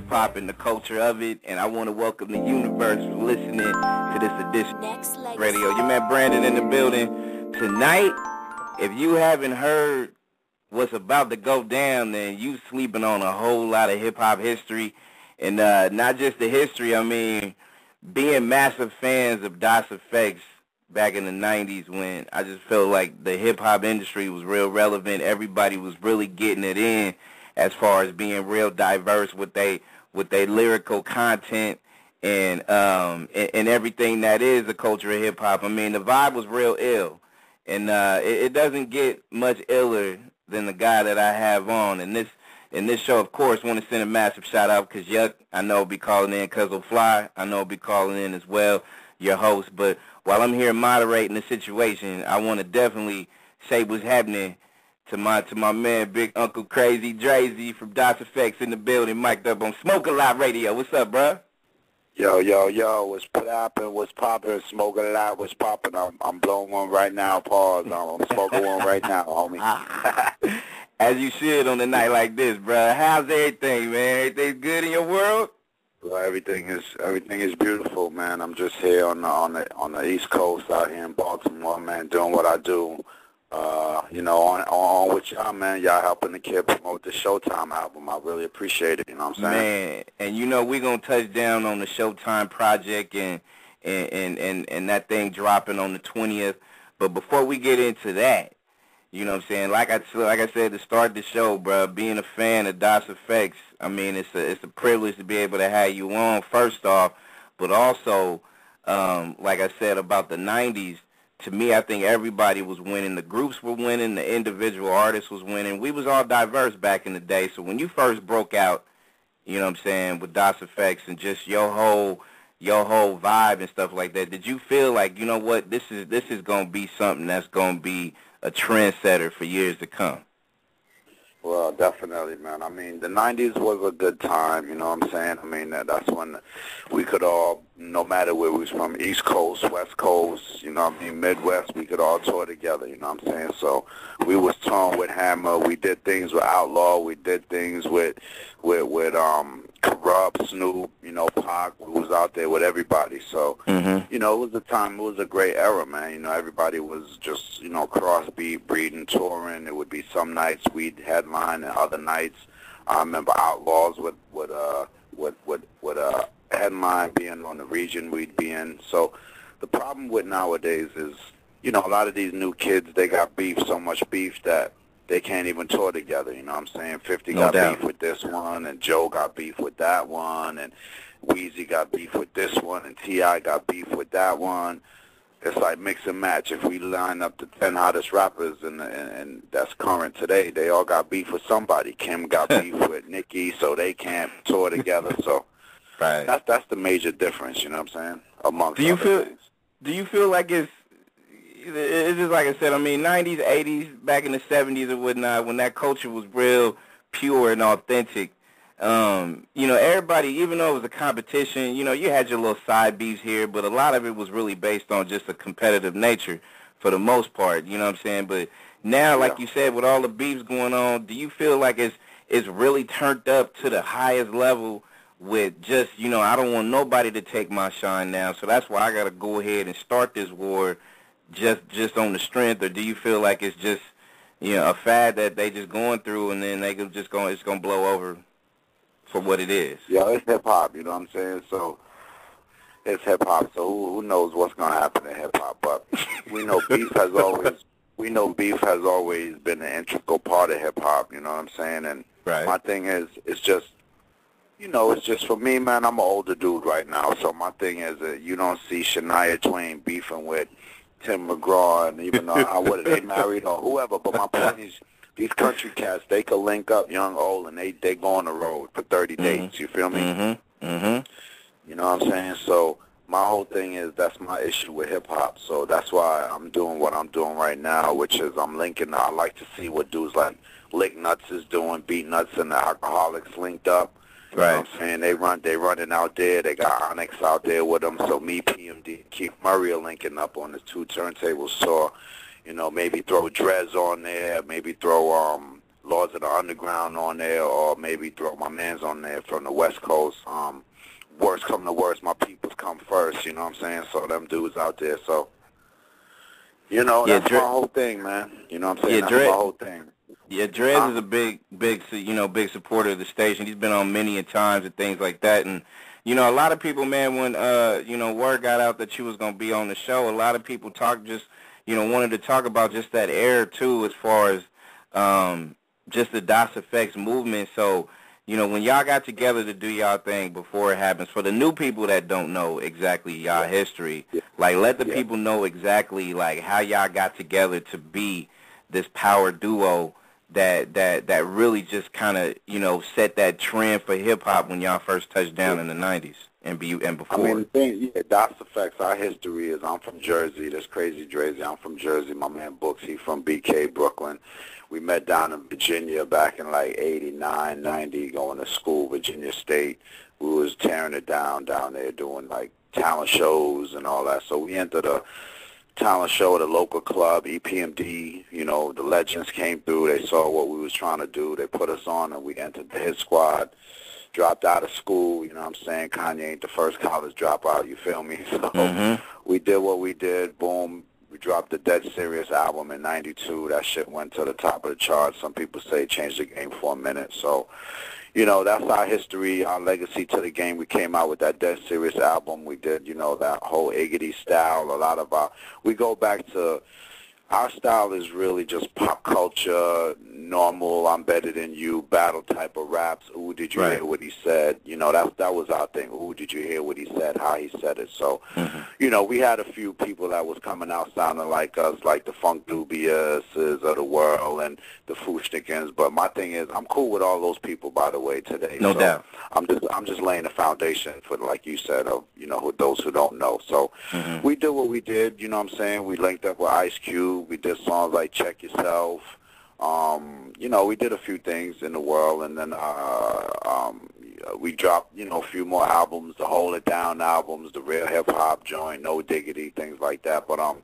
hip hop and the culture of it, and I want to welcome the universe for listening to this edition of radio. Your man Branded in the building tonight. If you haven't heard what's about to go down, then you sleeping on a whole lot of hip hop history, and uh, not just the history. I mean, being massive fans of Das EFX back in the 90s when I just felt like the hip hop industry was real relevant. Everybody was really getting it in as far as being real diverse with they with their lyrical content and um and, and, everything that is the culture of hip hop. I mean, the vibe was real ill, and uh, it, it doesn't get much iller than the guy that I have on. And this in this show, of course, want to send a massive shout out because Yuck, I know, will be calling in. Cuz Fly, I know, will be calling in as well. Your host, but while I'm here moderating the situation, I want to definitely say what's happening to my to my man, Big Uncle Crazy Drazy from Das EFX in the building, mic'd up on Smoke a Lot Radio. What's up, bro? Yo, yo, yo, what's poppin', what's poppin', smoke a lot, what's poppin', I'm, I'm blowing one right now, pause, I'm smoking one right now, homie. As you should on a night like this, bro. How's everything, man? Everything good in your world? Well, everything is everything is beautiful, man. I'm just here on the on the on the East Coast out here in Baltimore, man, doing what I do. Uh, you know, on on with y'all, man. Y'all helping the kid promote the Showtime album. I really appreciate it. You know what I'm saying? Man, and you know we're gonna touch down on the Showtime project and and and and, and that thing dropping on the 20th. But before we get into that, you know what I'm saying? Like I like I said to start the show, bro. Being a fan of Das EFX, I mean, it's a it's a privilege to be able to have you on. First off, but also, um, like I said about the '90s, to me, I think everybody was winning. The groups were winning. The individual artists was winning. We was all diverse back in the day. So when you first broke out, you know what I'm saying, with Das EFX and just your whole your whole vibe and stuff like that, did you feel like you know what this is this is gonna be something that's gonna be a trendsetter for years to come. Well, definitely, man. I mean, the '90s was a good time. You know what I'm saying? I mean, that's when we could all, no matter where we was from, East Coast, West Coast, you know what I mean, Midwest, we could all tour together. You know what I'm saying? So we was touring with Hammer. We did things with Outlaw. We did things with, with, with um, Kurupt, Snoop, you know, Pac, who was out there with everybody. So, mm-hmm. you know, it was a time, it was a great era, man. You know, everybody was just, you know, crossbeat, breeding, touring. It would be some nights we'd headline and other nights. I remember Outlawz with, with, uh, with, with, with, uh, headline being on the region we'd be in. So the problem with nowadays is, you know, a lot of these new kids, they got beef, so much beef that they can't even tour together. You know what I'm saying? 50 no got doubt. beef with this one, and Joe got beef with that one, and Weezy got beef with this one, and T.I. got beef with that one. It's like mix and match. If we line up the 10 hottest rappers and, and, and that's current today, they all got beef with somebody. Kim got beef with Nicki, so they can't tour together. So right. that's that's the major difference. You know what I'm saying? Amongst do you feel things. do you feel like it's it's just like I said. I mean, '90s, '80s, back in the '70s and whatnot, when that culture was real pure and authentic. Um, you know, everybody, even though it was a competition, you know, you had your little side beefs here, but a lot of it was really based on just a competitive nature for the most part. You know what I'm saying? But now, like yeah. you said, with all the beefs going on, do you feel like it's it's really turned up to the highest level? With just, you know, I don't want nobody to take my shine now, so that's why I got to go ahead and start this war just just on the strength, or do you feel like it's just you know a fad that they just going through and then they just going it's gonna blow over for what it is? Yeah, it's hip hop. You know what I'm saying? So it's hip hop. So who, who knows what's gonna happen in hip hop? But we know beef has always we know beef has always been an integral part of hip hop. You know what I'm saying? And right. my thing is, it's just you know, it's just for me, man. I'm an older dude right now, so my thing is that you don't see Shania Twain beefing with Tim McGraw, and even though I would they married or whoever. But my point is, these country cats, they could link up, young, old, and they they go on the road for 30 mm-hmm. days. You feel me? Mm-hmm. Mm-hmm. You know what I'm saying? So my whole thing is that's my issue with hip hop. So that's why I'm doing what I'm doing right now, which is I'm linking. I like to see what dudes like Liknuts is doing, Beatnuts and the Alkaholiks linked up. Right. Know what I'm saying? They run they running out there. They got Onyx out there with them. So me, PMD, Keith Murray are linking up on the two turntables. So, you know, maybe throw Dres on there. Maybe throw um Lords of the Underground on there, or maybe throw my man's on there from the West Coast. Um, worst come to worst, my peoples come first. You know what I'm saying? So them dudes out there. So you know, yeah, that's Dre- my whole thing, man. You know what I'm saying? Yeah, that's Dre- my whole thing. Yeah, Dres is a big, big, you know, big supporter of the station. He's been on many a times and things like that. And you know, a lot of people, man, when uh, you know, word got out that you was gonna be on the show, a lot of people talked just, you know, wanted to talk about just that air too, as far as um, just the Das EFX movement. So, you know, when y'all got together to do y'all thing before it happens, for the new people that don't know exactly y'all history, yeah. like let the yeah. people know exactly like how y'all got together to be this power duo that that that really just kind of you know set that trend for hip hop when y'all first touched down in the '90s and be and before. I mean, the thing, yeah, Das EFX. Our history is I'm from Jersey. That's crazy, Jersey. I'm from Jersey. My man Books, he from BK, Brooklyn. We met down in Virginia back in like '89, '90, going to school, Virginia State. We was tearing it down down there, doing like talent shows and all that. So we entered a talent show at a local club, EPMD. You know, the legends came through. They saw what we was trying to do. They put us on, and we entered the hit squad. Dropped out of school. You know what I'm saying? Kanye ain't the first college dropout. You feel me? So mm-hmm. we did what we did. Boom. We dropped the Dead Serious album in 92. That shit went to the top of the charts. Some people say it changed the game for a minute. So, you know, that's our history, our legacy to the game. We came out with that Dead Serious album. We did, you know, that whole Iggy style. A lot of our, we go back to our style is really just pop culture, normal, I'm better than you, battle type of raps. Ooh, did you right. hear what he said? You know, that that was our thing. Ooh, did you hear what he said, how he said it? So, mm-hmm. you know, we had a few people that was coming out sounding like us, like the Funkdoobiests of the world and the Fu-Schnickens. But my thing is, I'm cool with all those people, by the way, today. No so doubt. I'm just I'm just laying the foundation for, like you said, of, you know, those who don't know. So mm-hmm. we did what we did, you know what I'm saying? We linked up with Ice Cube we did songs like Check Yourself. Um, you know, we did a few things in the world, and then uh, um, we dropped, you know, a few more albums, the Hold It Down albums, the Real Hip Hop Joint, No Diggity, things like that. But um,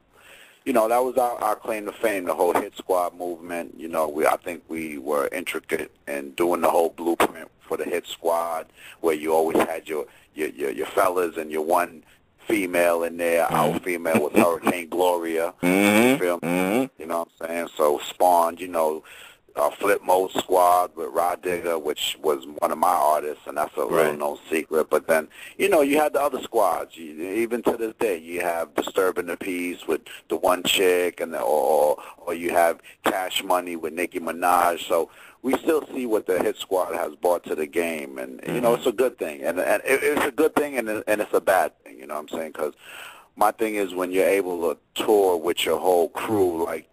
you know, that was our, our claim to fame, the whole Hit Squad movement. You know, we I think we were intricate in doing the whole blueprint for the Hit Squad, where you always had your your your, your fellas and your one female in there. Mm-hmm. Our female was Hurricane Gloria. Mm-hmm. You feel mm-hmm. You know what I'm saying? So spawned, you know, uh, Flip Mode Squad with Rah Digga, which was one of my artists, and that's a right. little known secret. But then, you know, you had the other squads. You, even to this day, you have Disturbing the Peace with the one chick, and the, or or you have Cash Money with Nicki Minaj. So we still see what the hit squad has brought to the game, and mm-hmm. you know mm-hmm. it's a good thing, and and it, it's a good thing, and and it's a bad thing. You know what I'm saying? Because my thing is when you're able to tour with your whole crew, like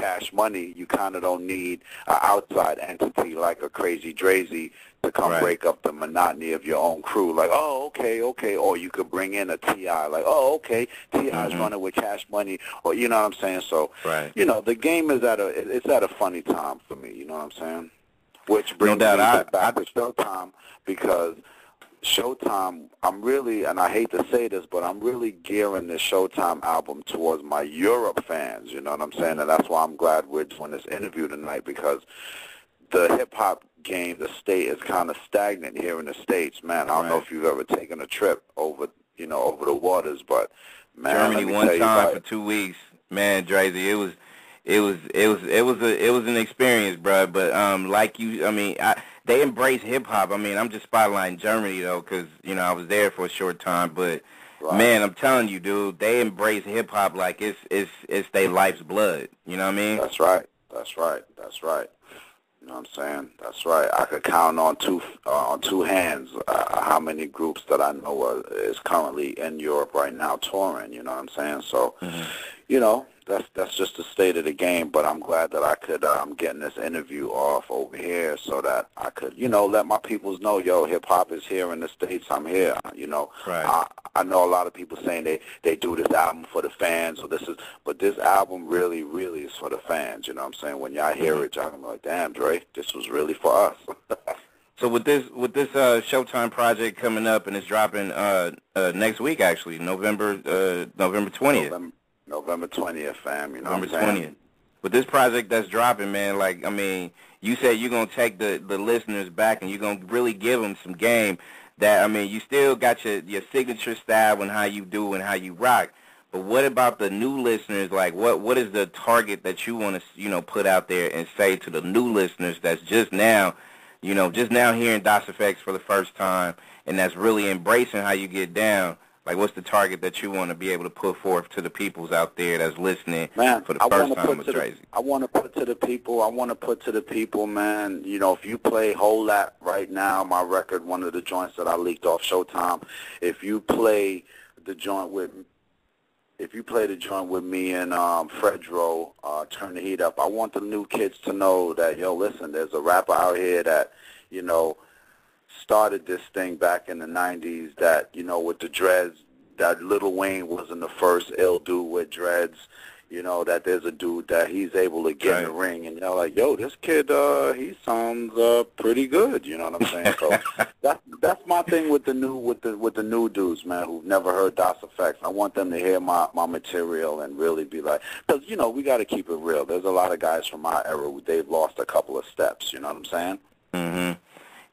Cash Money, you kind of don't need an outside entity like a Crazy Drazy to come right. break up the monotony of your own crew. Like, oh, okay, okay. Or you could bring in a T.I. Like, oh, okay, T.I.'s mm-hmm. running with Cash Money. Or, you know what I'm saying? So, right. you know, the game is at a, it's at a funny time for me. You know what I'm saying? Which brings no doubt. me back I, I, to Showtime because Showtime, I'm really, and I hate to say this, but I'm really gearing this Showtime album towards my Europe fans. You know what I'm saying? And that's why I'm glad we're doing this interview tonight because the hip hop game, the state is kind of stagnant here in the states, man. I don't right. know if you've ever taken a trip over, you know, over the waters, but man, Germany one time for two weeks, man, Drazy, it was, it was, it was, it was a, it was an experience, bro. But um, like you, I mean, I, they embrace hip hop. I mean, I'm just spotlighting Germany though, because you know I was there for a short time, but. Right. Man, I'm telling you, dude, they embrace hip hop like it's it's it's their life's blood. You know what I mean? That's right. That's right. That's right. You know what I'm saying? That's right. I could count on two uh, on two hands uh, how many groups that I know are, is currently in Europe right now touring. You know what I'm saying? So, mm-hmm. you know, that's that's just the state of the game. But I'm glad that I could um getting this interview off over here so that I could you know let my peoples know yo hip hop is here in the states. I'm here. You know, right. I I know a lot of people saying they they do this album for the fans or this is, but this album really really is for the fans. You know what I'm saying? When y'all hear mm-hmm. it, y'all gonna be like, damn, Dre, this was really for us. So with this with this uh, Showtime project coming up and it's dropping uh, uh, next week actually November uh, November twentieth. November 20th, fam. You know November 20th. With this project that's dropping, man, like, I mean, you said you're gonna take the the listeners back and you're gonna really give them some game. That I mean, you still got your your signature style and how you do and how you rock. But what about the new listeners? Like, what what is the target that you want to you know put out there and say to the new listeners that's just now, you know, just now hearing Das EFX for the first time and that's really embracing how you get down? Like, what's the target that you want to be able to put forth to the peoples out there that's listening man, for the I first time with Drazy? I want to put to the people. I want to put to the people, man. You know, if you play Whole Lot right now, my record, one of the joints that I leaked off Showtime. If you play the joint with if you play the joint with me and um, Fredro, uh, Turn the Heat Up, I want the new kids to know that, yo, listen, there's a rapper out here that, you know, started this thing back in the 90s that, you know, with the dreads, that Lil Wayne wasn't the first ill dude with dreads you know, that there's a dude that he's able to get right. in the ring and you're like, yo, this kid, uh, he sounds uh, pretty good. You know what I'm saying? So that's that's my thing with the new with the with the new dudes, man, who've never heard Das EFX. I want them to hear my my material and really be like, because you know we got to keep it real. There's a lot of guys from my era who they've lost a couple of steps. You know what I'm saying? Mhm.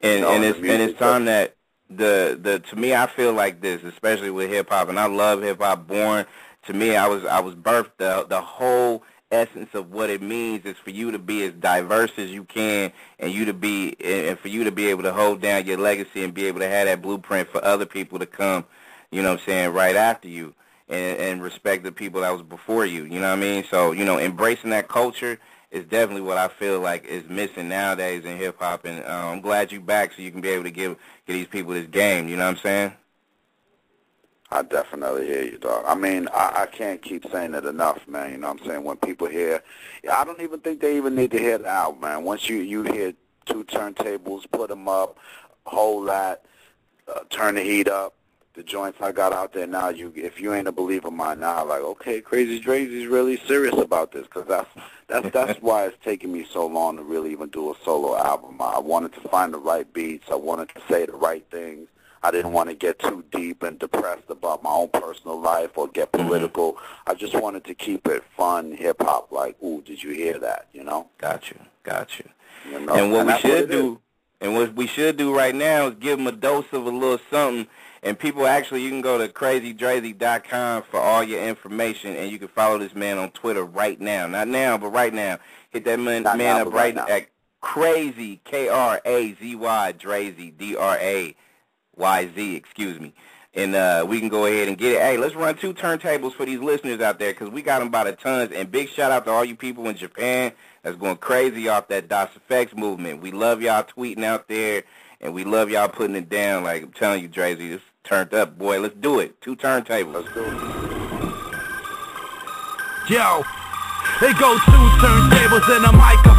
And and it's and it's time that the the to me I feel like this, especially with hip hop, and I love hip hop. Born to me, I was I was birthed the the whole essence of what it means is for you to be as diverse as you can and you to be and for you to be able to hold down your legacy and be able to have that blueprint for other people to come, you know what I'm saying, right after you and, and respect the people that was before you, you know what I mean? So, you know, embracing that culture is definitely what I feel like is missing nowadays in hip hop and uh, I'm glad you're back so you can be able to give give these people this game, you know what I'm saying? I definitely hear you, dog. I mean, I, I can't keep saying it enough, man. You know what I'm saying? When people hear, I don't even think they even need to hear it out, man. Once you, you hear two turntables, put them up, whole lot, uh, turn the heat up, the joints I got out there now, you if you ain't a believer of mine now, like, okay, Crazy Drazy's really serious about this because that's, that's, that's why it's taking me so long to really even do a solo album. I wanted to find the right beats. I wanted to say the right things. I didn't want to get too deep and depressed about my own personal life or get mm-hmm. political. Mm-hmm. I just wanted to keep it fun, hip hop. Like, ooh, did you hear that? You know? Got you, got you. know? And what and we should what do, and what we should do right now is give them a dose of a little something. And people actually, you can go to crazydrazy.com for all your information, and you can follow this man on Twitter right now. Not now, but right now. Hit that man, man now, up right, right at crazy K R A Z Y Drazy D R A YZ, excuse me. And uh, we can go ahead and get it. Hey, let's run two turntables for these listeners out there because we got them by the tons. And big shout out to all you people in Japan that's going crazy off that Das EFX movement. We love y'all tweeting out there, and we love y'all putting it down. Like I'm telling you, Drazy, this turned up, boy. Let's do it. Two turntables. Let's do it. Yo, they go two turntables and a microphone.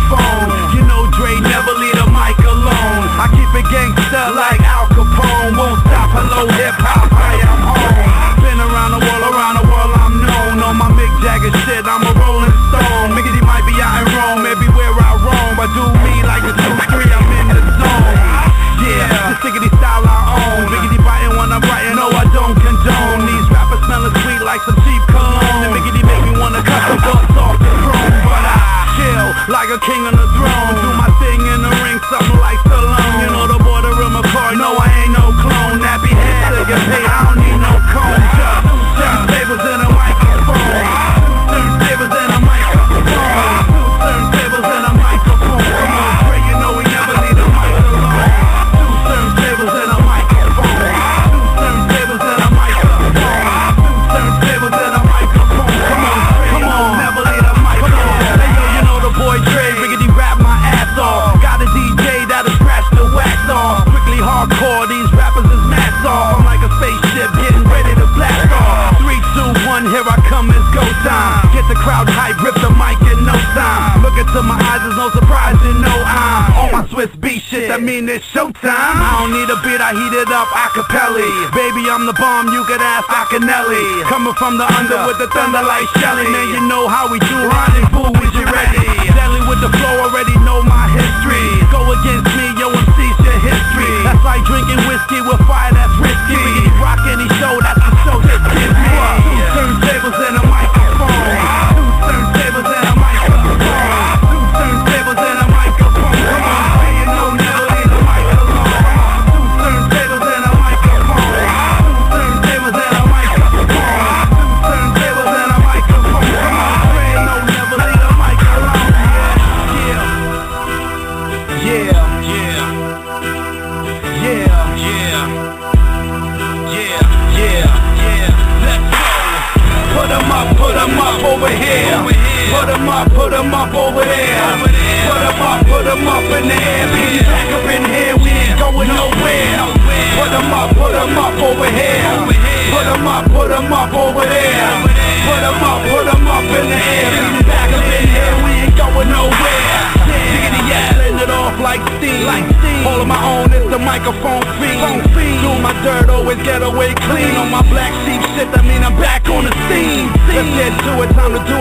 Bomb, you could ask Akinelli. Coming from the under with the thunder like Shelly. Man, you know how we do, rendezvous, is you ready? Deadly with the flow, already know my history. Go against me, yo, MC's your history. That's like drinking whiskey with fire that's risky.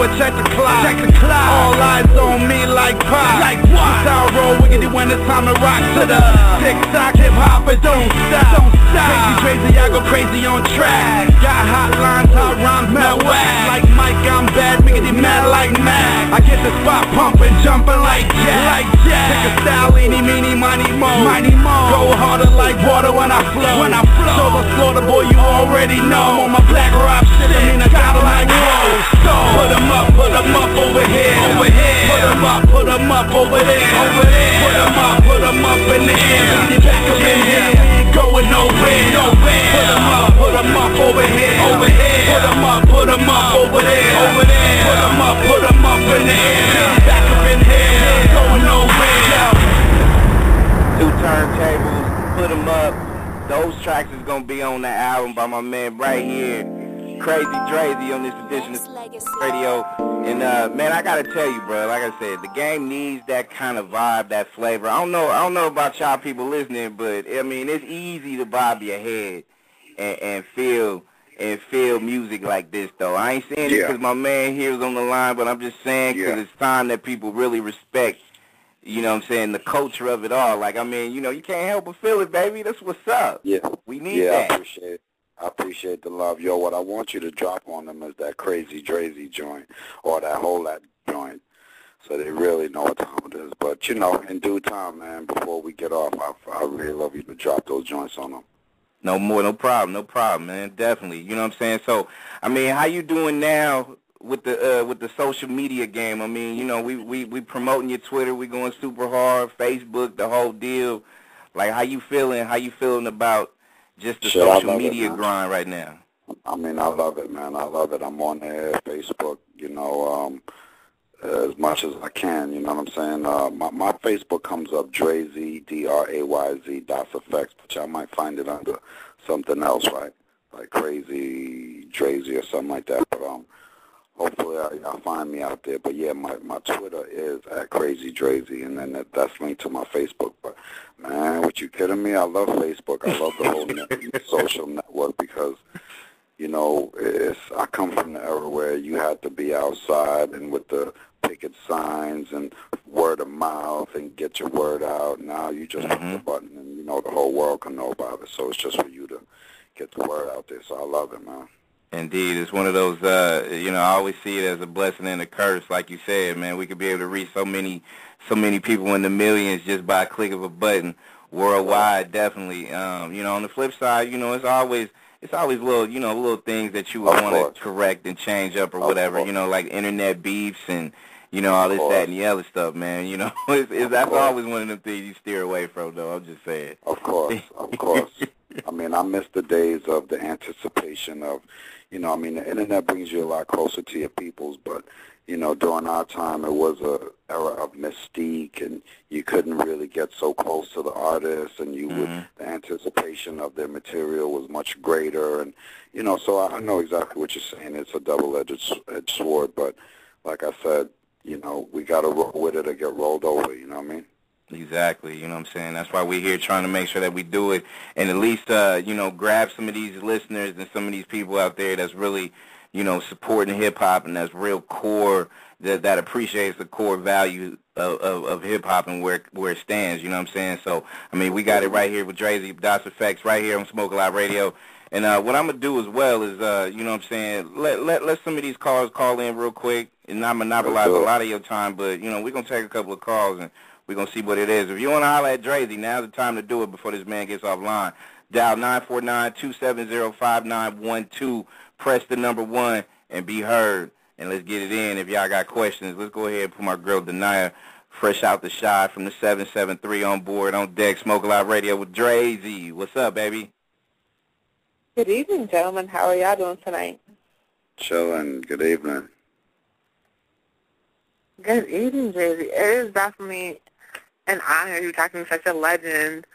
To check the clock. Check the clock. All eyes on me like pop. Like what? Style roll wiggity when it's time to rock to the tick-tock hip-hop, it don't stop. Don't stop. Crazy, crazy, I go crazy on track. Got hot lines, hot rhymes, mad whack. Like Mike, I'm bad, miggity mad like Mac. I get the spot pumping, jumping like Jack. Like Jack. Take a style, eeny, meeny, miny, mo. Miny, mo. Go harder like water when I flow. When I flow. So the slaughter boy, you already know. I'm on my black rock shit, I mean I got like put them up, put them up over here. Over here. Put them up, put them up over there. Over there. Put them up, put them up in the air. Back up in here, going nowhere. Nowhere. Put them up, put them up over here. Over here. Put them up, put them up over there. Over there. Put them up, put them up in the air. Back up in here, going nowhere. Two turntables, put them up. Those tracks is gonna be on the album by my man right here, Crazy Drazy on this edition of Radio. And uh, man, I gotta tell you, bro. Like I said, the game needs that kind of vibe, that flavor. I don't know. I don't know about y'all people listening, but I mean, it's easy to bob your head and, and feel and feel music like this, though. I ain't saying it because my man here is on the line, but I'm just saying because Yeah. it's time that people really respect you know what I'm saying, the culture of it all. Like, I mean, you know, you can't help but feel it, baby. That's what's up. Yeah. We need yeah, I that. appreciate I appreciate the love. Yo, what I want you to drop on them is that crazy Drazy joint or that whole that joint so they really know what time it is. But, you know, in due time, man, before we get off, I, I really love you to drop those joints on them. No more, no problem, no problem, man. Definitely. You know what I'm saying? So, I mean, how you doing now with the uh, with the social media game? I mean, you know, we we we promoting your Twitter, we going super hard, Facebook, the whole deal. Like, how you feeling? How you feeling about just the Shit, social love it, media grind right now? I mean, I love it, man. I love it. I'm on there, Facebook, you know, um, as much as I can. You know what I'm saying? Uh, my, my Facebook comes up Drazy, D-R-A-Y-Z, Das EFX, which I might find it under something else, right? Like Crazy Drazy or something like that. But um, hopefully I, y'all find me out there. But yeah, my, my Twitter is at Crazy Drazy, and then that, that's linked to my Facebook. But man, what you kidding me? I love Facebook. I love the whole net, social network because you know, it's I come from the era where you had to be outside and with the picket signs and word of mouth and get your word out. Now you just hit the mm-hmm. button and you know the whole world can know about it. So it's just for you to get the word out there. So I love it, man. Indeed, it's one of those. Uh, you know, I always see it as a blessing and a curse. Like you said, man, we could be able to reach so many, so many people in the millions just by a click of a button worldwide. Definitely. Um, you know, on the flip side, you know, it's always it's always little, you know, little things that you would want to correct and change up or Of whatever. course. You know, like internet beefs and you know all this, that, and the other stuff, man. You know, it's, it's that's always one of them things you steer away from, though. I'm just saying. Of course, of course. I I miss the days of the anticipation of, you know, I mean, the internet brings you a lot closer to your peoples, but, you know, during our time, it was a era of mystique, and you couldn't really get so close to the artists, and you would, mm-hmm. the anticipation of their material was much greater, and, you know, so I I know exactly what you're saying. It's a double-edged edged sword, but like I said, you know, we got to roll with it or get rolled over, you know what I mean? Exactly. You know what I'm saying? That's why we're here trying to make sure that we do it and at least, uh, you know, grab some of these listeners and some of these people out there that's really, you know, supporting hip-hop and that's real core, that, that appreciates the core value of, of, of hip-hop and where, where it stands. You know what I'm saying? So, I mean, we got it right here with Drazy, Das EFX, right here on Smoke a Lot Radio. And uh, what I'm going to do as well is, uh, you know what I'm saying, let, let, let some of these callers call in real quick and not monopolize a lot of your time, but, you know, we're going to take a couple of calls and we're going to see what it is. If you want to holler at Drazy, now's the time to do it before this man gets offline. Dial 949-270-5912. Press the number one and be heard. And let's get it in. If y'all got questions, let's go ahead and put my girl Denia fresh out the shot from the 773 on board on deck. Smoke a Lot Radio with Drazy. What's up, baby? Good evening, gentlemen. How are y'all doing tonight? Chilling. Good evening. Good evening, Jay-Z. It is definitely an honor. You're talking to such a legend.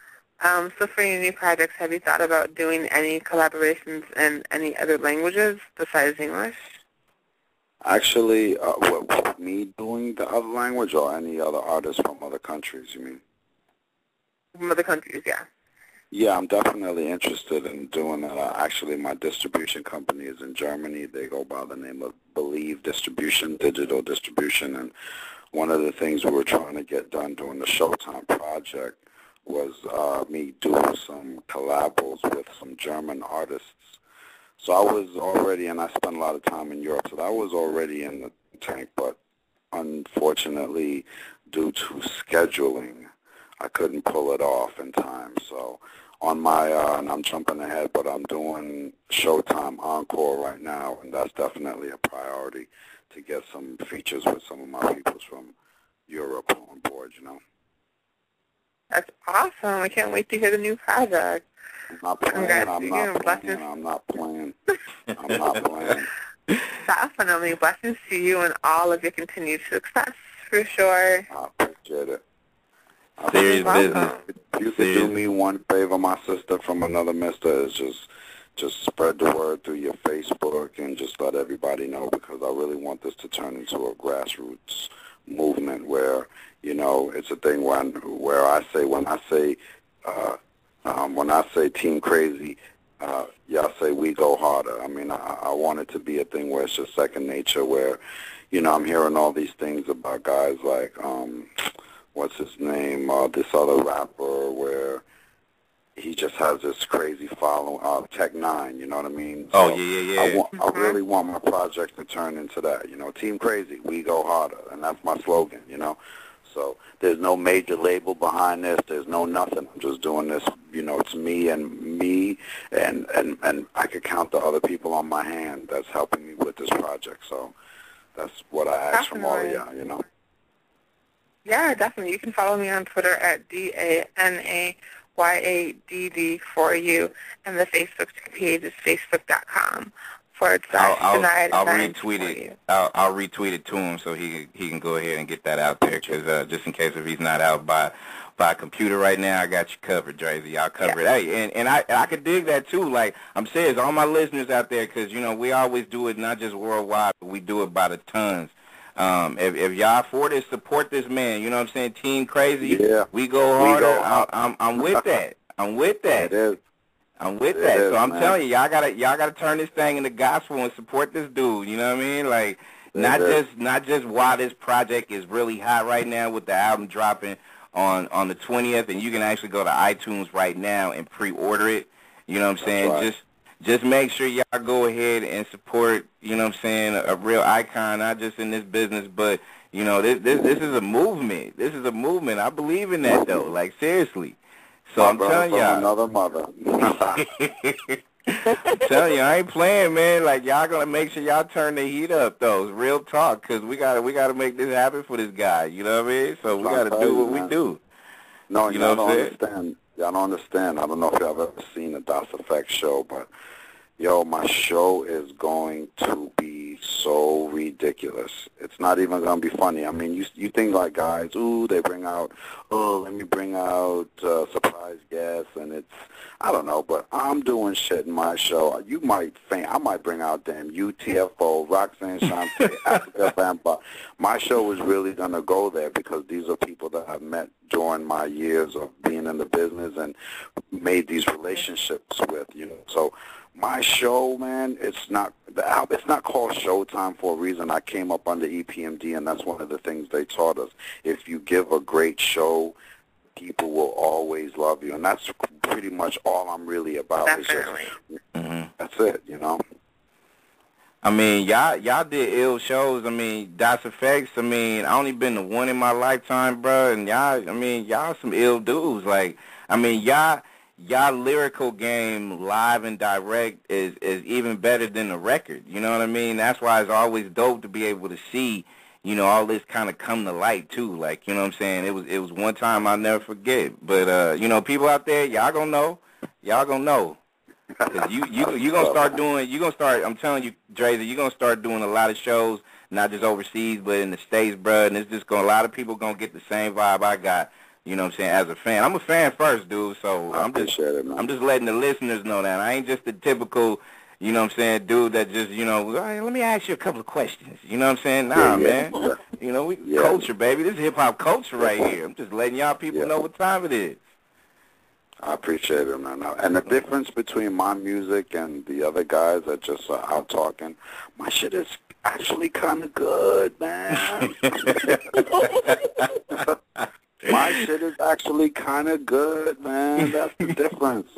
Um, so for your new projects, have you thought about doing any collaborations in any other languages besides English? Actually, uh, what, me doing the other language or any other artists from other countries, you mean? From other countries, yeah. Yeah, I'm definitely interested in doing that. Uh, actually, my distribution company is in Germany. They go by the name of Believe Distribution, Digital Distribution, and one of the things we were trying to get done during the Showtime project was uh, me doing some collabs with some German artists. So I was already, and I spent a lot of time in Europe, so I was already in the tank, but unfortunately, due to scheduling, I couldn't pull it off in time. So on my, uh, and I'm jumping ahead, but I'm doing Showtime Encore right now, and that's definitely a priority to get some features with some of my people from Europe on board, you know. That's awesome. I can't wait to hear the new project. I'm not playing. I'm not playing. I'm not playing. I'm not playing. Definitely. Blessings to you and all of your continued success, for sure. I appreciate it. Serious business. If you could do me one favor, my sister from another mister, is just just spread the word through your Facebook and just let everybody know because I really want this to turn into a grassroots movement where you know it's a thing when where I say when I say uh, um, when I say team crazy, uh, y'all say we go harder. I mean, I, I want it to be a thing where it's just second nature. Where you know I'm hearing all these things about guys like um, what's his name, uh, this other rapper where he just has this crazy following, uh, Tech N9ne, you know what I mean? Oh, so oh, yeah, yeah, yeah. I, want, I really want my project to turn into that, you know, Team Crazy, we go harder, and that's my slogan, you know? So there's no major label behind this. There's no nothing. I'm just doing this, you know, it's me and me, and, and, and I could count the other people on my hand that's helping me with this project. So that's what I ask from all of y'all, you know? Yeah, definitely. You can follow me on Twitter at D-A-N-A Y-A-D-D for you, and the Facebook page is facebook.com forward slash I'll, I'll, I'll retweet it. I'll, I'll retweet it to him so he he can go ahead and get that out there. Because uh, just in case if he's not out by by computer right now, I got you covered, Drazy. I'll cover yeah. it. Hey, and and I I could dig that too. Like I'm saying, all my listeners out there, because you know we always do it not just worldwide, but we do it by the tons. Um, if, if y'all for this, support this man. You know what I'm saying? Team Crazy. Yeah. We go harder. We go I'm, I'm, I'm with that. I'm with that. It is. I'm with it that. Is, so I'm man. telling you, y'all gotta y'all gotta turn this thing into gospel and support this dude. You know what I mean? Like it not is. just not just why this project is really hot right now with the album dropping on on the 20th, and you can actually go to iTunes right now and pre-order it. You know what I'm saying? Right. Just just make sure y'all go ahead and support, you know what I'm saying, a, a real icon, not just in this business, but, you know, this, this this is a movement. This is a movement. I believe in that, though. Like, seriously. So My I'm telling y'all. another mother. I'm telling you, I ain't playing, man. Like y'all gonna make sure y'all turn the heat up, though. It's real talk, cause we gotta we gotta make this happen for this guy. You know what I mean? So we gotta do what we do. No, you know what I'm saying? Y'all don't understand. I don't know if y'all have ever seen the Das Effect show, but yo, my show is going to be so ridiculous. It's not even going to be funny. I mean, you you think like guys, ooh, they bring out, oh, let me bring out uh, surprise guests, and it's, I don't know, but I'm doing shit in my show. You might think I might bring out damn UTFO, Roxanne Shante, Afrika Bambaataa. My show is really going to go there because these are people that I've met during my years of being in the business and made these relationships with, you know. So my show, man, it's not the album. It's not called Showtime for a reason. I came up under EPMD, and that's one of the things they taught us. If you give a great show, people will always love you, and that's pretty much all I'm really about. Definitely. Just, mm-hmm. That's it, you know. I mean, y'all y'all did ill shows. I mean, Das EFX. I mean, I only been the one in my lifetime, bro. And y'all, I mean, y'all some ill dudes. Like, I mean, y'all y'all lyrical game live and direct is is even better than the record. You know what I mean? That's why it's always dope to be able to see, you know, all this kind of come to light too. Like, you know what I'm saying? It was it was one time I'll never forget. But uh, you know, people out there, y'all gonna know. Y'all gonna know. Cause you you you gonna start doing you gonna start I'm telling you, Dre, you're gonna start doing a lot of shows not just overseas, but in the states, bro. And it's just. To, a lot of people gonna get the same vibe I got. You know what I'm saying? As a fan, I'm a fan first, dude. So I I'm just, it. I'm just letting the listeners know that I ain't just the typical, you know what I'm saying, dude that just, you know, hey, let me ask you a couple of questions. You know what I'm saying? Nah, yeah, yeah. man. You know, we yeah. culture, baby. This is hip hop culture right here. I'm just letting y'all people know what time it is. I appreciate it, man. And the difference between my music and the other guys that just are out talking, my shit is actually kind of good, man. my shit is actually kind of good, man. That's the difference.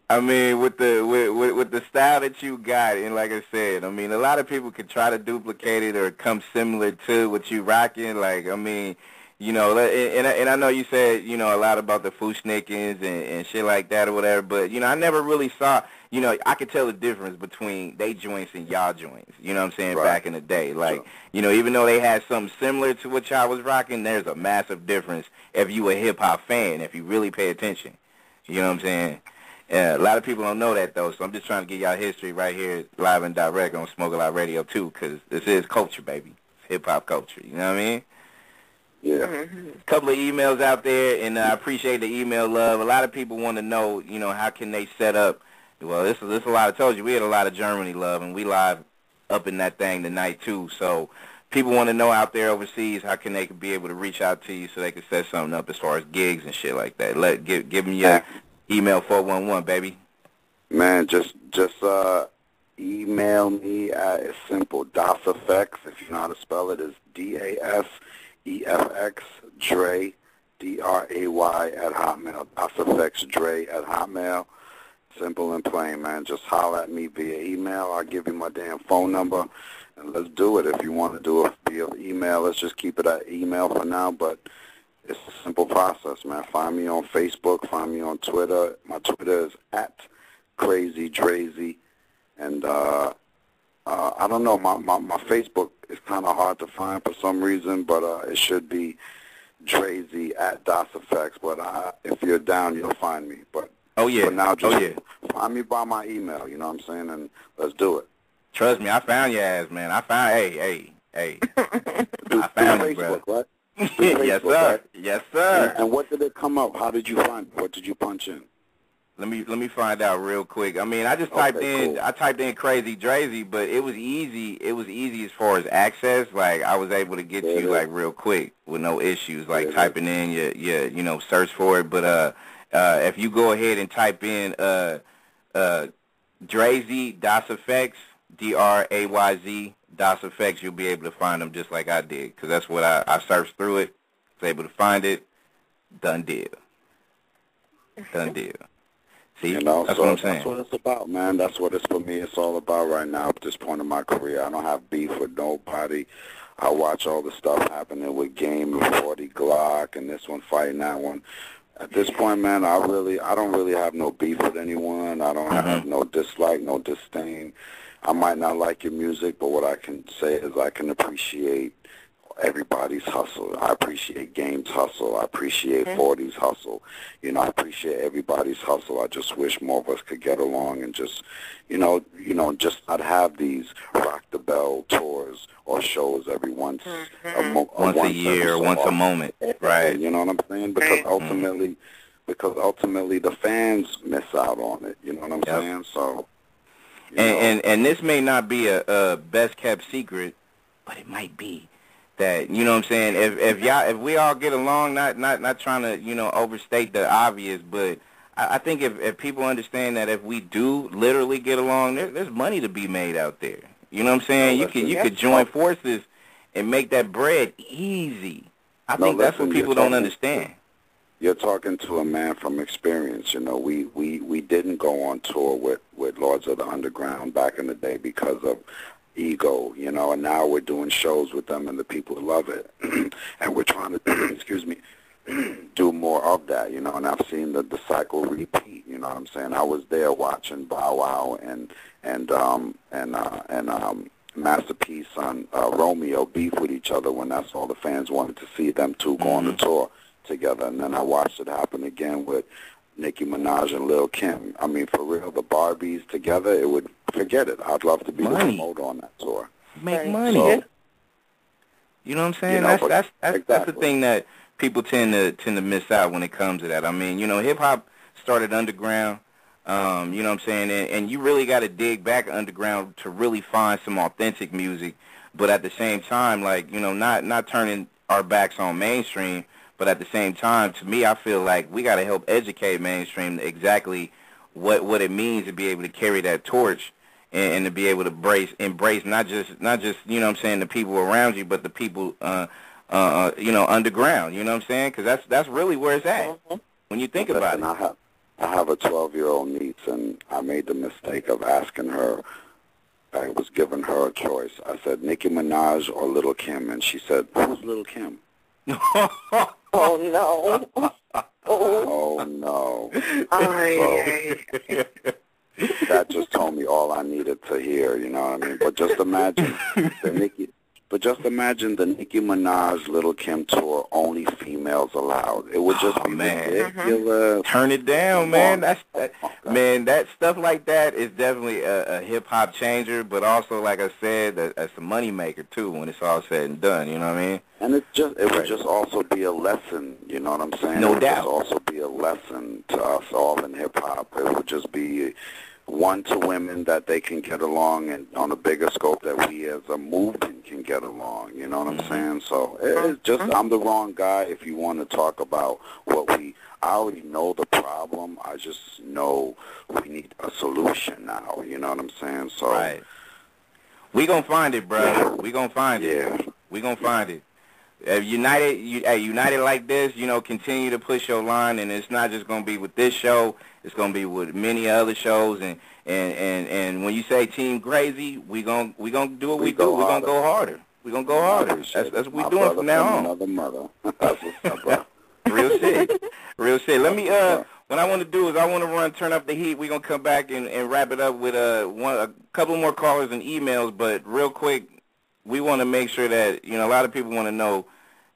I mean, with the with, with with the style that you got, and like I said, I mean, a lot of people can try to duplicate it or come similar to what you rocking. Like, I mean, you know, and and I know you said you know a lot about the Fu-Schnickens and, and shit like that or whatever, but you know I never really saw. You know, I could tell the difference between they joints and y'all joints. You know what I'm saying? Right. Back in the day, like sure. you know, even though they had something similar to what y'all was rocking, there's a massive difference if you a hip hop fan, if you really pay attention. You know what I'm saying? Yeah, a lot of people don't know that though, so I'm just trying to get y'all history right here, live and direct on Smoke a Lot Radio too, because this is culture, baby. Hip hop culture. You know what I mean? Yeah. A couple of emails out there, and uh, I appreciate the email love. A lot of people want to know, you know, how can they set up. Well, this is this a lot. I told you we had a lot of Germany love, and we live up in that thing tonight too. So people want to know out there overseas how can they be able to reach out to you so they can set something up as far as gigs and shit like that. Let give give them your email four one one baby. Man, just just uh, email me at it's simple Das EFX. If you know how to spell it, is D A S E F X Dre D R A Y at Hotmail. Das EFX Dre at Hotmail. Simple and plain, man. Just holler at me via email. I'll give you my damn phone number, and let's do it. If you want to do it via email, let's just keep it at email for now. But it's a simple process, man. Find me on Facebook. Find me on Twitter. My Twitter is at Crazy Drazy, and uh, uh, I don't know. My, my my Facebook is kind of hard to find for some reason, but uh, it should be Drazy at Das EFX. But uh, if you're down, you'll find me. But Oh yeah. for now, just oh yeah. find me by my email. You know what I'm saying? And let's do it. Trust me, I found your ass, man. I found. Hey, hey, hey. Through, I found through you, bro. Facebook, yes, sir. right? Yes, sir. And, and what did it come up? How did you find? What did you punch in? Let me let me find out real quick. I mean, I just typed Okay, in cool. I typed in crazy Drazy, but it was easy. It was easy as far as access. Like I was able to get There it you is. like real quick with no issues. Like There it typing in your your you know search for it. But uh uh if you go ahead and type in uh uh Drazy Das EFX D R A Y Z Das EFX, you'll be able to find them just like I did because that's what I I searched through it, was able to find it. Done deal. Done deal. See, You know, that's so what I'm saying. that's what it's about, man. That's what it's for me. It's all about right now at this point in my career. I don't have beef with nobody. I watch all the stuff happening with Game and 40 Glocc and this one fighting that one. At this point, man, I really, I don't really have no beef with anyone. I don't have mm-hmm. no dislike, no disdain. I might not like your music, but what I can say is I can appreciate everybody's hustle. I appreciate Game's hustle. I appreciate 40's hustle. You know, I appreciate everybody's hustle. I just wish more of us could get along and just, you know, you know, just not have these rock the bell tours or shows every once mm-hmm. a mo- once a every year, so once a moment, right? You know what I'm saying? Because Right. ultimately, because ultimately the fans miss out on it. You know what I'm Yep. saying? So. you And, know, and and this may not be a, a best kept secret, but it might be that you know what I'm saying. If if y'all if we all get along, not not not trying to you know overstate the obvious, but I, I think if if people understand that if we do literally get along, there, there's money to be made out there. You know what I'm saying? No, you could you could join forces and make that bread easy. I No, think that's what people don't talking- understand. You're talking to a man from experience. You know, we, we, we didn't go on tour with, with Lords of the Underground back in the day because of ego, you know, and now we're doing shows with them and the people love it. and we're trying to, excuse me, do more of that, you know, and I've seen the, the cycle repeat, you know what I'm saying? I was there watching Bow Wow and, and, um, and, uh, and, um, Masterpiece on uh, Romeo beef with each other when that's all the fans wanted to see them two go on the tour together. And then I watched it happen again with Nicki Minaj and Lil Kim. I mean, for real, the Barbies together, it would forget it. I'd love to be the Money. promoter on that tour. make right. money. So, you know what I'm saying? You know, that's, that's that's exactly. that's the thing that people tend to tend to miss out when it comes to that. I mean, you know, hip hop started underground. Um, you know what I'm saying? And, and you really got to dig back underground to really find some authentic music, but at the same time, like you know, not not turning our backs on mainstream, but at the same time, to me, I feel like we got to help educate mainstream exactly what what it means to be able to carry that torch and, and to be able to embrace embrace not just not just you know what I'm saying the people around you, but the people uh, uh, you know underground. You know what I'm saying? Because that's that's really where it's at mm-hmm. when you think about it. I have a 12-year-old niece, and I made the mistake of asking her. I was giving her a choice. I said Nicki Minaj or Little Kim, and she said, "Who's Little Kim?" oh no! Oh, no! I, that just told me all I needed to hear. You know what I mean? But just imagine the Nicki but just imagine the Nicki Minaj Little Kim tour, only females allowed. It would just oh, be man. ridiculous. Mm-hmm. Turn it down, oh, man. That's that, man. That stuff like that is definitely a, a hip hop changer, but also, like I said, that, that's a money maker too when it's all said and done. You know what I mean? And it just it would just also be a lesson. You know what I'm saying? No doubt it would doubt. Just also be a lesson to us all in hip hop. It would just be one to women that they can get along and on a bigger scope that we as a movement can get along. You know what I'm mm-hmm. saying? So it's just. I'm the wrong guy if you want to talk about what we. I already know the problem. I just know we need a solution now. You know what I'm saying? So right. we gonna find it, bro. We gonna find it. Yeah. We gonna find it. If United, you, hey, United like this, you know, continue to push your line, and it's not just gonna be with this show. It's gonna be with many other shows, and and and and when you say Team Crazy, we gonna we gonna do what we, we do. We're gonna go harder. We're gonna go harder. That's that's what we're doing from now on. Another mother. That's what's up, Real shit. Real shit. Let me uh what I want to do is I want to run turn up the heat. We're gonna come back and, and wrap it up with uh one a couple more callers and emails, but real quick, we want to make sure that you know a lot of people want to know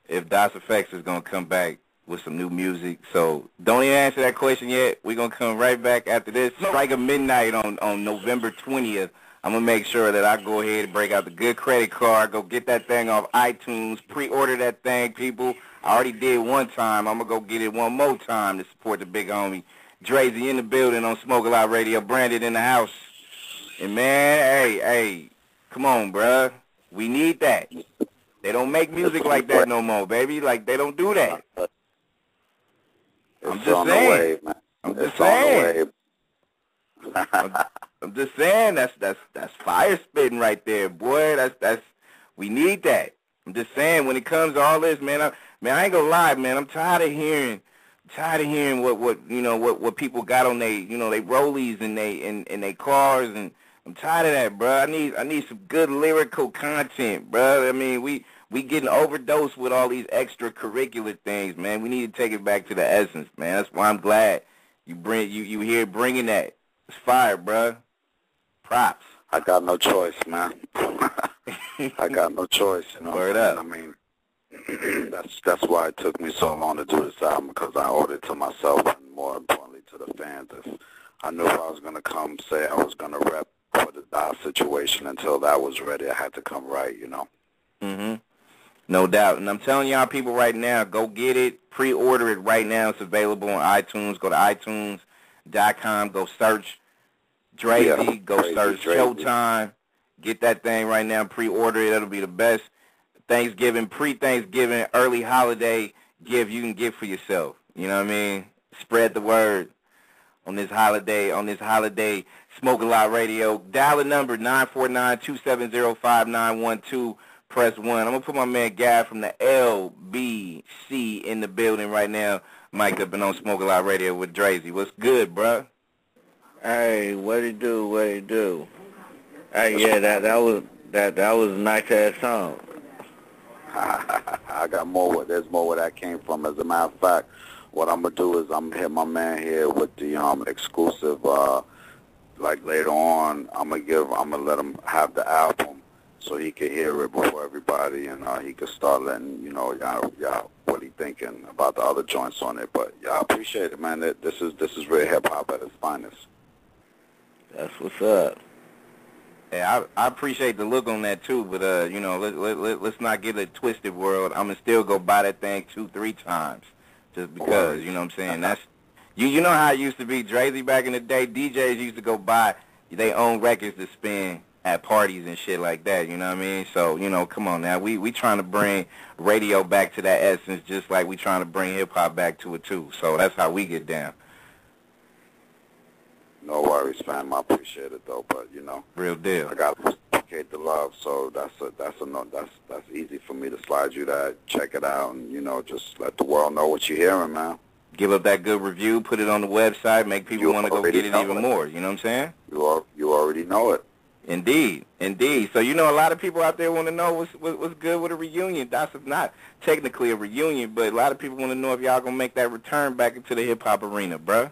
if Das EFX is gonna come back with some new music. So don't even answer that question yet. We're gonna come right back after this. Strike a midnight on on November 20th. I'm gonna make sure that I go ahead and break out the good credit card, go get that thing off iTunes, pre-order that thing, people. I already did one time. I'm gonna go get it one more time to support the big homie. Drazy in the building on Smoke a Lot Radio, Branded in the house. And man, hey, hey, come on, bruh. We need that. They don't make music like that no more, baby. Like they don't do that. I'm just saying. I'm just saying. I'm, I'm just saying that's that's that's fire spitting right there, boy. That's that's we need that. I'm just saying when it comes to all this, man. I, man, I ain't gonna lie, man. I'm tired of hearing, tired of hearing what what you know what what people got on they you know they rollies and they and and they cars and I'm tired of that, bro. I need I need some good lyrical content, bro. I mean, we we getting overdosed with all these extracurricular things, man. We need to take it back to the essence, man. That's why I'm glad you bring you you here bringing that. It's fire, bro. Props. I got no choice, man. I got no choice, you know. Word up. I mean, that's that's why it took me so long to do this album because I owed it to myself and more importantly to the fans. If I knew if I was gonna come say I was gonna rep for the Das situation until that was ready, I had to come right, you know. Mm-hmm. No doubt. And I'm telling y'all people right now, go get it. Pre-order it right now. It's available on iTunes. Go to iTunes.com. Go search Drazy. Yeah, go crazy, search. Showtime. Get that thing right now. Pre-order it. It'll be the best Thanksgiving, pre-Thanksgiving, early holiday gift you can get for yourself. You know what I mean? Spread the word on this holiday, on this holiday Smoke a Lot Radio. Dial the number 949-270-5912 press one. I'm gonna put my man Guy from the LBC in the building right now. Mike up and on Smoke a Lot Radio with Drazy. What's good, bro? Hey, what it do? What it do? Hey, yeah, that that was that that was a nice ass song. I got more. Where, there's more where that came from. As a matter of fact, what I'm gonna do is I'm gonna hit my man here with the um exclusive. uh Like later on, I'm gonna give. I'm gonna let him have the album so he could hear it before everybody and uh, he could start letting you know y'all y'all what he thinking about the other joints on it. But yeah, I appreciate it, man. This is this is real hip hop at its finest. That's what's up. Yeah, I, I appreciate the look on that too, but uh, you know, let, let, let let's not get a twisted world. I'm gonna still go buy that thing two, three times, just because. You know what I'm saying? That's you. You know how it used to be, Drazy back in the day. DJs used to go buy they own records to spin at parties and shit like that. You know what I mean? So you know, come on now. We we trying to bring radio back to that essence, just like we trying to bring hip hop back to it too. So that's how we get down. No worries, fam. I appreciate it though, but you know, real deal. I got to appreciate the love, so that's a that's a no, that's that's easy for me to slide you that. Check it out, and you know, just let the world know what you're hearing, man. Give up that good review, put it on the website, make people want to go get it even it. more. You know what I'm saying? You are, you already know it. Indeed, indeed. So you know, a lot of people out there want to know what's what's good with a reunion. That's not technically a reunion, but a lot of people want to know if y'all gonna make that return back into the hip hop arena, bruh.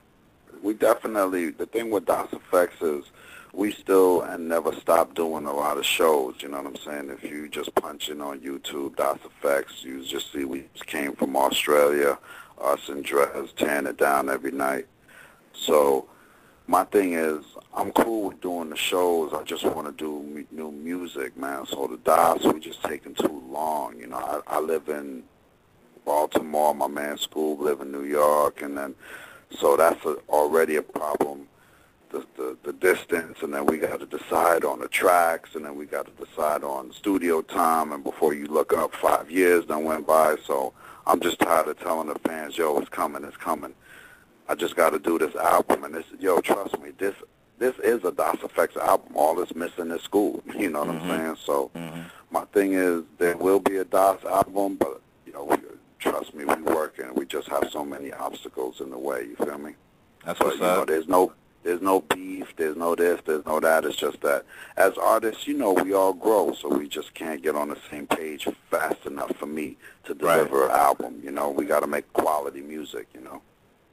We definitely. The thing with Das EFX is we still and never stop doing a lot of shows. You know what I'm saying? If you just punch in on YouTube, Das EFX, you just see we came from Australia, us and Dres tearing it down every night. So my thing is, I'm cool with doing the shows. I just want to do new music, man. So the Das, we just taking too long. You know, I, I live in Baltimore. My man Scoob live in New York, and then so that's a, already a problem. The, the the distance, and then we got to decide on the tracks, and then we got to decide on studio time. And before you look up, five years done went by. So I'm just tired of telling the fans, "Yo, it's coming, it's coming." I just got to do this album, and this, yo, trust me, this this is a Das EFX album. All that's missing is Scoob. You know what mm-hmm. I'm saying? So mm-hmm. my thing is, there will be a DOS album, but you know, we, trust me, we working. And we just have so many obstacles in the way. You feel me? That's what's but, you know, there's no there's no beef, there's no this, there's no that. It's just that as artists, you know, we all grow, so we just can't get on the same page fast enough for me to deliver right. an album. You know, we got to make quality music. You know.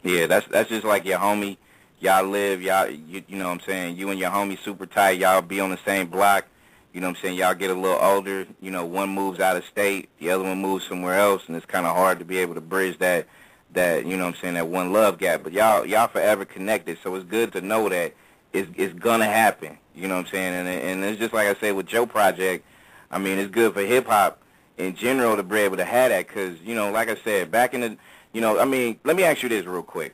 Yeah, that's that's just like your homie. Y'all live, y'all, you, you know what I'm saying? You and your homie super tight. Y'all be on the same block. You know what I'm saying? Y'all get a little older. You know, one moves out of state, the other one moves somewhere else, and it's kind of hard to be able to bridge that, that you know what I'm saying, that one love gap. But y'all, y'all forever connected. So it's good to know that it's, it's gonna happen. You know what I'm saying? And and it's just like I said with Joe Project. I mean, it's good for hip hop in general to be able to have that, because you know, like I said, back in the you know, I mean, let me ask you this real quick.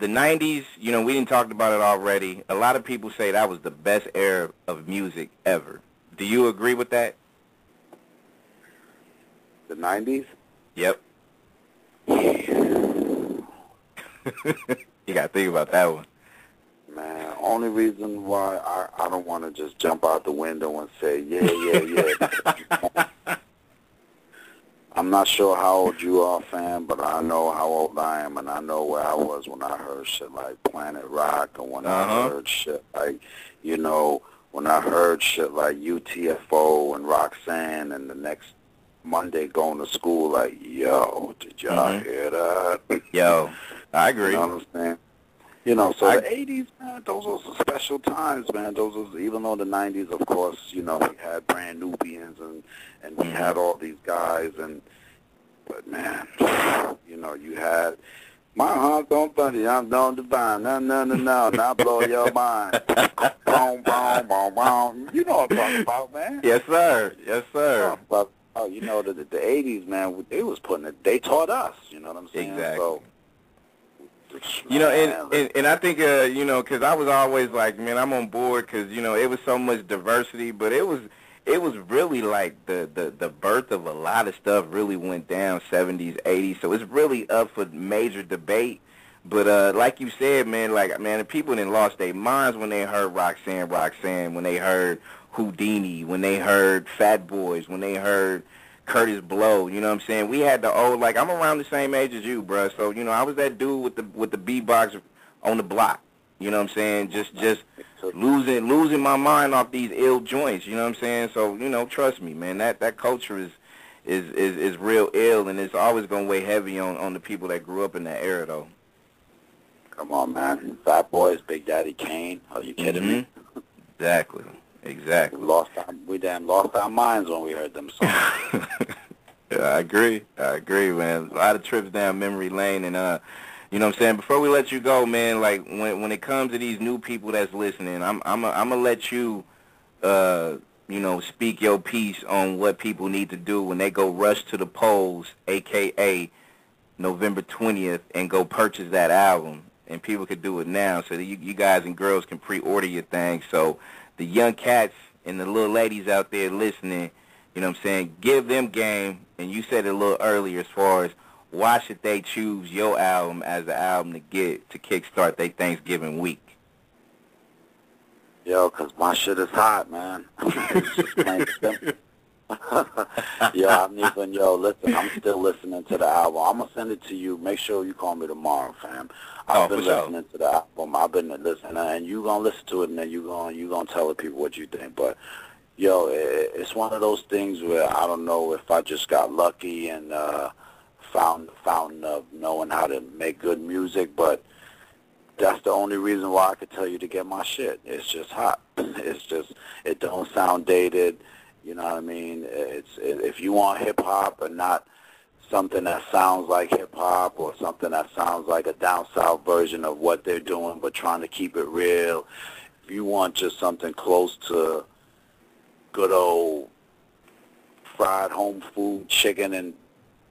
The 90s, you know, we didn't talk about it already. A lot of people say that was the best era of music ever. Do you agree with that? The 90s? Yep. you got to think about that one. Man, only reason why I, I don't want to just jump out the window and say, yeah, yeah, yeah. I'm not sure how old you are, fam, but I know how old I am, and I know where I was when I heard shit like Planet Rock, and when uh-huh. I heard shit like, you know, when I heard shit like UTFO and Roxanne, and the next Monday going to school, like, yo, did y'all mm-hmm. hear that? Yo, I agree. you know what I'm saying? You know, so I, the '80s, man, those were special times, man. Those was even though the '90s, of course, you know, we had Brand Nubians and and we had mm-hmm. all these guys, and but man, you know, you had my heart don't funny, I'm don't divine, no, no, no, no, not blow your mind. boom, boom, boom, boom. You know what I'm talking about, man. Yes, sir. Yes, sir. But oh, you know, the the '80s, man, they was putting it. They taught us. You know what I'm saying? Exactly. So, you know, and, and and I think uh, you know, because I was always like, man, I'm on board because you know it was so much diversity, but it was it was really like the the the birth of a lot of stuff really went down 70s, 80s. So it's really up for major debate. But uh, like you said, man, like man, the people didn't lost their minds when they heard Roxanne, Roxanne, when they heard Whodini, when they heard Fat Boys, when they heard Kurtis Blow, you know what I'm saying? We had the old like I'm around the same age as you, bro. So, you know, I was that dude with the with the beatbox on the block. You know what I'm saying? Just just losing losing my mind off these ill joints, you know what I'm saying? So, you know, trust me, man, that that culture is is is, is real ill and it's always going to weigh heavy on on the people that grew up in that era though. Come on, man. Fat Boys, Big Daddy Kane. Are you kidding mm-hmm. me? exactly. Exactly. We lost our, we damn lost our minds when we heard them songs. yeah, I agree. I agree, man. A lot of trips down memory lane, and uh, you know what I'm saying. Before we let you go, man, like when when it comes to these new people that's listening, I'm I'm a, I'm gonna let you uh, you know, speak your piece on what people need to do when they go rush to the polls, aka November 20th, and go purchase that album. And people could do it now, so that you, you guys and girls can pre-order your thing. So the young cats and the little ladies out there listening, you know what I'm saying, give them game. And you said it a little earlier as far as why should they choose your album as the album to get to kickstart their Thanksgiving week? Yo, cause my shit is hot, man. just plain simple. Yo, I'm even yo. Listen, I'm still listening to the album. I'm gonna send it to you. Make sure you call me tomorrow, fam. I've oh, been listening sure. to the album. I've been listening, and you gonna listen to it, and then you gonna you gonna tell the people what you think. But yo, it, it's one of those things where I don't know if I just got lucky and uh, found fountain of knowing how to make good music, but that's the only reason why I could tell you to get my shit. It's just hot. It's just it don't sound dated. You know what I mean? It's if you want hip hop and not something that sounds like hip hop or something that sounds like a down south version of what they're doing, but trying to keep it real. If you want just something close to good old fried home food, chicken and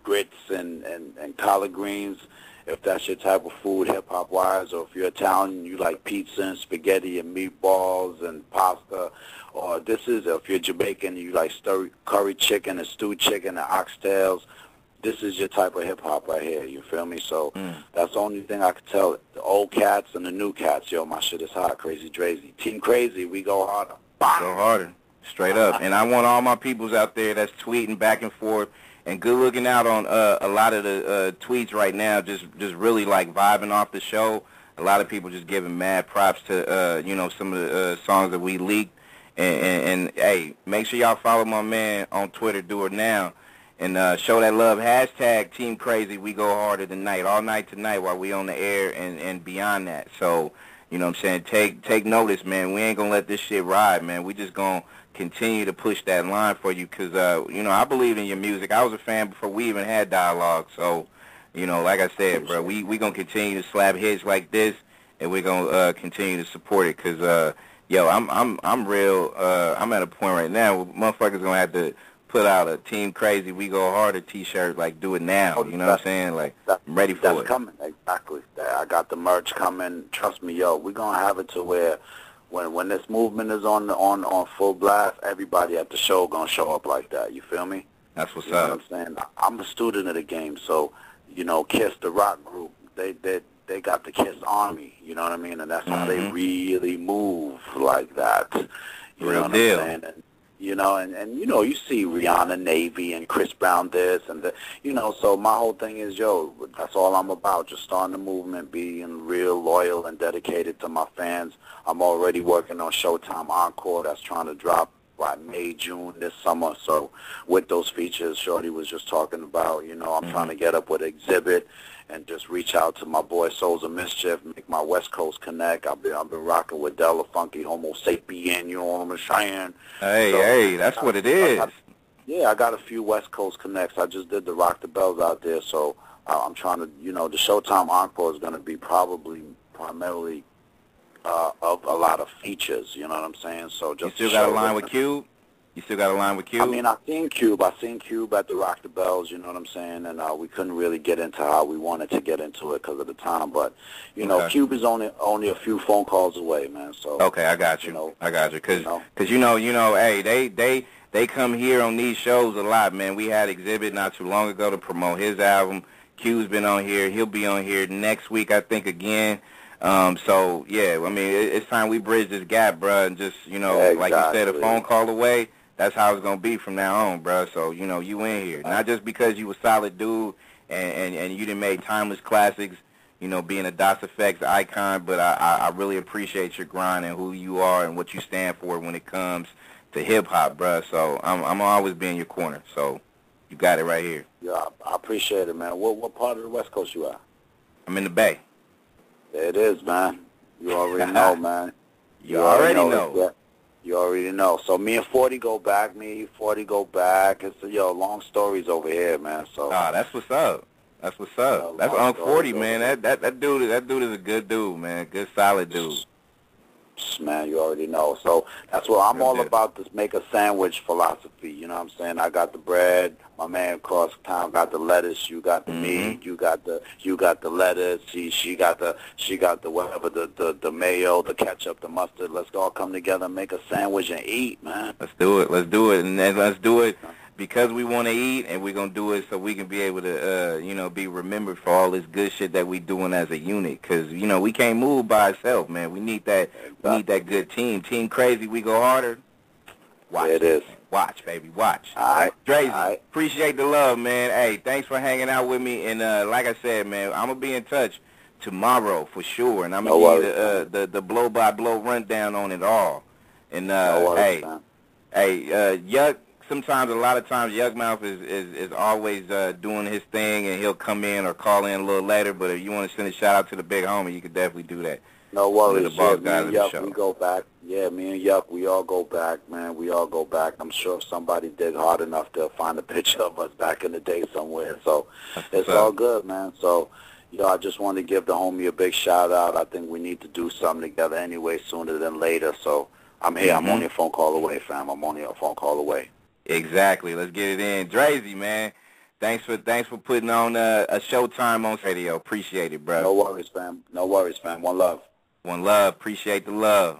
grits and, and, and collard greens, if that's your type of food, hip hop wise, or if you're Italian, you like pizza and spaghetti and meatballs and pasta, or this is if you're Jamaican, you like stir, curry chicken and stewed chicken and oxtails. This is your type of hip hop right here. You feel me? So mm. that's the only thing I could tell the old cats and the new cats. Yo, my shit is hot, crazy, crazy. Team crazy, we go harder. Go harder, straight up. and I want all my peoples out there that's tweeting back and forth and good looking out on uh, a lot of the uh, tweets right now. Just just really like vibing off the show. A lot of people just giving mad props to uh, you know some of the uh, songs that we leaked. And, and, and hey, make sure y'all follow my man on Twitter. Do it now. And uh, show that love. Hashtag Team Crazy. We go harder tonight, all night tonight while we on the air and, and beyond that. So, you know what I'm saying? Take take notice, man. We ain't to let this shit ride, man. We just to continue to push that line for you because, uh, you know, I believe in your music. I was a fan before we even had dialogue. So, you know, like I said, bro, we we gonna continue to slap hits like this, and we're gonna uh, continue to support it because, uh, yo, I'm I'm I'm real. Uh, I'm at a point right now where motherfuckers gonna have to put out a Team Crazy We Go Harder T-shirt. Like, do it now. You know what I'm saying? Like, I'm ready for that's it. That's coming exactly. I got the merch coming. Trust me, yo, we're gonna have it to where when when this movement is on on on full blast, everybody at the show gonna show up like that. You feel me? That's what's you up. Know what I'm saying I'm a student of the game, so you know, Kiss the rock group, they they they got the Kiss Army. You know what I mean? And that's mm-hmm. how they mm-hmm. really move like that. You Real know what deal. I'm saying? And, you know, and, and you know, you see Rihanna Navy and Chris Brown this and the, you know, so my whole thing is, yo, that's all I'm about, just starting the movement, being real loyal and dedicated to my fans. I'm already working on Showtime Encore that's trying to drop by May, June this summer. So with those features Shorty was just talking about, you know, I'm mm-hmm. trying to get up with Xzibit and just reach out to my boy Souls of Mischief, make my West Coast connect. I've been I've been rocking with Del the Funky Homosapien, you know what I'm saying? Hey, so, hey, that's I, what it is. I, I, yeah, I got a few West Coast connects. I just did the Rock the Bells out there, so I'm trying to, you know, the Showtime Encore is going to be probably primarily uh, of a lot of features. You know what I'm saying? So just you still got a line with Cube. You still got a line with Cube? I mean, I seen Cube. I seen Cube at the Rock the Bells. You know what I'm saying? And uh, we couldn't really get into how we wanted to get into it because of the time. But you know, okay. Cube is only only a few phone calls away, man. So okay, I got you. you know, I got you. Cause, you know, cause you know, you know, hey, they they they come here on these shows a lot, man. We had Xzibit not too long ago to promote his album. Q's been on here. He'll be on here next week, I think, again. Um, so yeah, I mean, it, it's time we bridge this gap, bro, and just you know, yeah, exactly. like you said, a phone call away that's how it's gonna be from now on, bro. So you know, you in here not just because you a solid dude and and, and you didn't make timeless classics. You know, being a Das EFX icon, but I, I really appreciate your grind and who you are and what you stand for when it comes to hip hop, bro. So I'm I'm always be in your corner. So you got it right here. Yeah, I appreciate it, man. What what part of the West Coast you at? I'm in the Bay. There it is, man. You already know, man. You, you already, already know. know. You already know. So me and Forty go back. Me, Forty go back. It's yo long stories over here, man. So ah, that's what's up. That's what's up. that's on Forty, man. That that that dude that dude is a good dude, man. Good solid dude. Man, you already know. So that's what I'm all about. This make a sandwich philosophy. You know what I'm saying? I got the bread. My man across town got the lettuce. You got the mm-hmm. meat. You got the you got the lettuce. She she got the she got the whatever the the, the mayo, the ketchup, the mustard. Let's all come together and make a sandwich and eat, man. Let's do it. Let's do it, and let's do it because we want to eat, and we're gonna do it so we can be able to, uh, you know, be remembered for all this good shit that we doing as a unit. Cause you know we can't move by ourselves, man. We need that. We need that good team. Team crazy. We go harder. Watch. it is. Watch, baby. Watch. All right. Drazy, right. appreciate the love, man. Hey, thanks for hanging out with me. And uh, like I said, man, I'm gonna be in touch tomorrow for sure, and I'm gonna no give you the, uh, the the blow by blow rundown on it all. And uh, no worries, hey, man. hey, uh, Yuck sometimes, a lot of times, Yuckmouth is, is, is always uh, doing his thing, and he'll come in or call in a little later. But if you want to send a shout out to the big homie, you can definitely do that. No worries. The yeah, me and Yuck, we go back. Yeah, me and Yuck, we all go back, man. We all go back. I'm sure if somebody dig hard enough, they'll find a picture of us back in the day somewhere. So That's it's all good, man. So, you know, I just want to give the homie a big shout out. I think we need to do something together anyway, sooner than later. So I'm here. Mm-hmm. I'm only a phone call away, fam. I'm only a phone call away. Exactly. Let's get it in. Drazy, man. Thanks for thanks for putting on a, a showtime on radio. Appreciate it, bro. No worries, fam. No worries, fam. One love. One love. Appreciate the love.